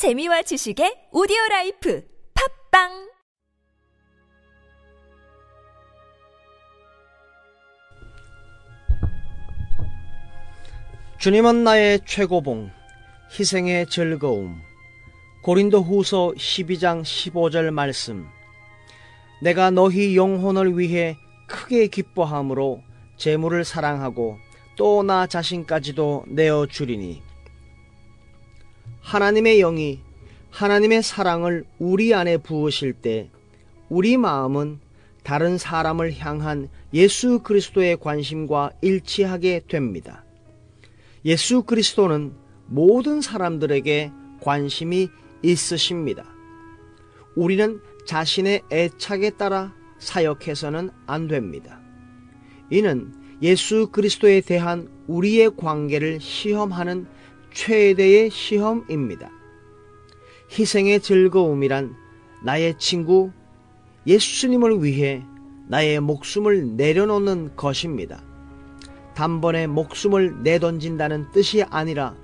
재미와 지식의 오디오 life 팟빵 주님은 나의 최고봉, 희생의 즐거움. 고린도 후서 12장 15절 말씀. 내가 너희 영혼을 위해 크게 기뻐함으로 재물을 사용하고 또 나 자신까지도 내어 주리니. 하나님의 영이 하나님의 사랑을 우리 안에 부으실 때 우리 마음은 다른 사람을 향한 예수 그리스도의 관심과 일치하게 됩니다. 예수 그리스도는 모든 사람들에게 관심이 있으십니다. 우리는 자신의 애착에 따라 사역해서는 안 됩니다. 이는 예수 그리스도에 대한 우리의 관계를 시험하는 최대의 시험입니다. 희생의 즐거움이란 나의 친구 예수님을 위해 나의 목숨을 내려놓는 것입니다. 단번에 목숨을 내던진다는 뜻이 아니라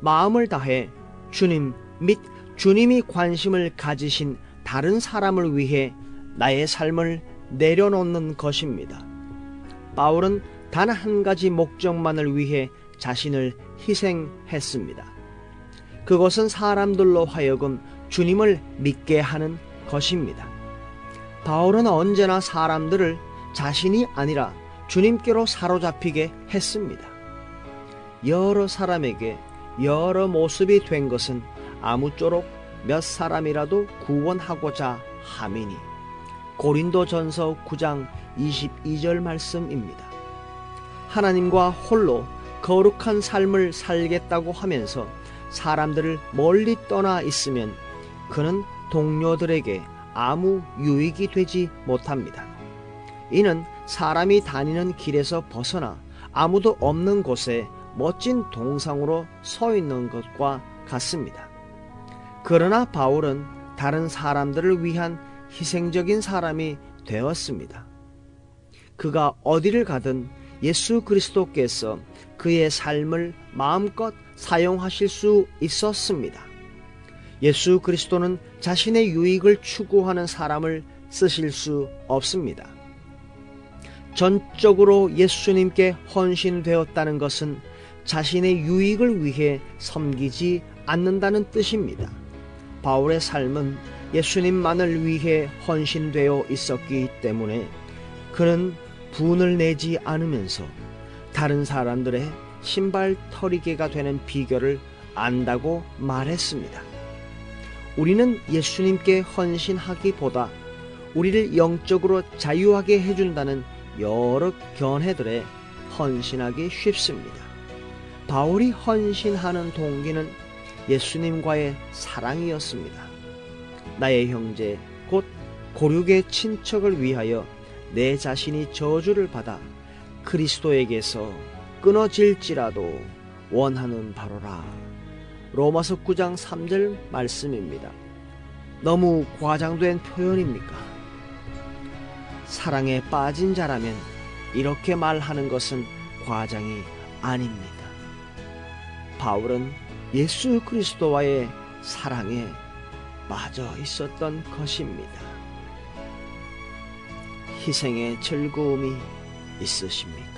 마음을 다해 주님 및 주님이 관심을 가지신 다른 사람을 위해 나의 삶을 내려놓는 것입니다. 바울은 단 한 가지 목적만을 위해 자신을 희생했습니다. 그것은 사람들로 하여금 주님을 믿게 하는 것입니다. 바울은 언제나 사람들을 자신이 아니라 주님께로 사로잡히게 했습니다. 여러 사람에게 여러 모습이 된 것은 아무쪼록 몇 사람이라도 구원하고자 함이니 고린도 전서 9장 22절 말씀입니다. 하나님과 홀로 거룩한 삶을 살겠다고 하면서 사람들을 멀리 떠나 있으면 그는 동료들에게 아무 유익이 되지 못합니다. 이는 사람이 다니는 길에서 벗어나 아무도 없는 곳에 멋진 동상으로 서 있는 것과 같습니다. 그러나 바울은 다른 사람들을 위한 희생적인 사람이 되었습니다. 그가 어디를 가든 예수 그리스도께서 그의 삶을 마음껏 사용하실 수 있었습니다. 예수 그리스도는 자신의 유익을 추구하는 사람을 쓰실 수 없습니다. 전적으로 예수님께 헌신되었다는 것은 자신의 유익을 위해 섬기지 않는다는 뜻입니다. 바울의 삶은 예수님만을 위해 헌신되어 있었기 때문에 그는 분을 내지 않으면서 다른 사람들의 신발 털이개가 되는 비결을 안다고 말했습니다. 우리는 예수님께 헌신하기보다 우리를 영적으로 자유하게 해준다는 여러 견해들에 헌신하기 쉽습니다. 바울이 헌신하는 동기는 예수님과의 사랑이었습니다. 나의 형제, 곧 고륙의 친척을 위하여 내 자신이 저주를 받아 그리스도에게서 끊어질지라도 원하는 바로라. 로마서 9장 3절 말씀입니다. 너무 과장된 표현입니까? 사랑에 빠진 자라면 이렇게 말하는 것은 과장이 아닙니다. 바울은 예수 그리스도와의 사랑에 빠져 있었던 것입니다. 희생의 즐거움이 있으십니까?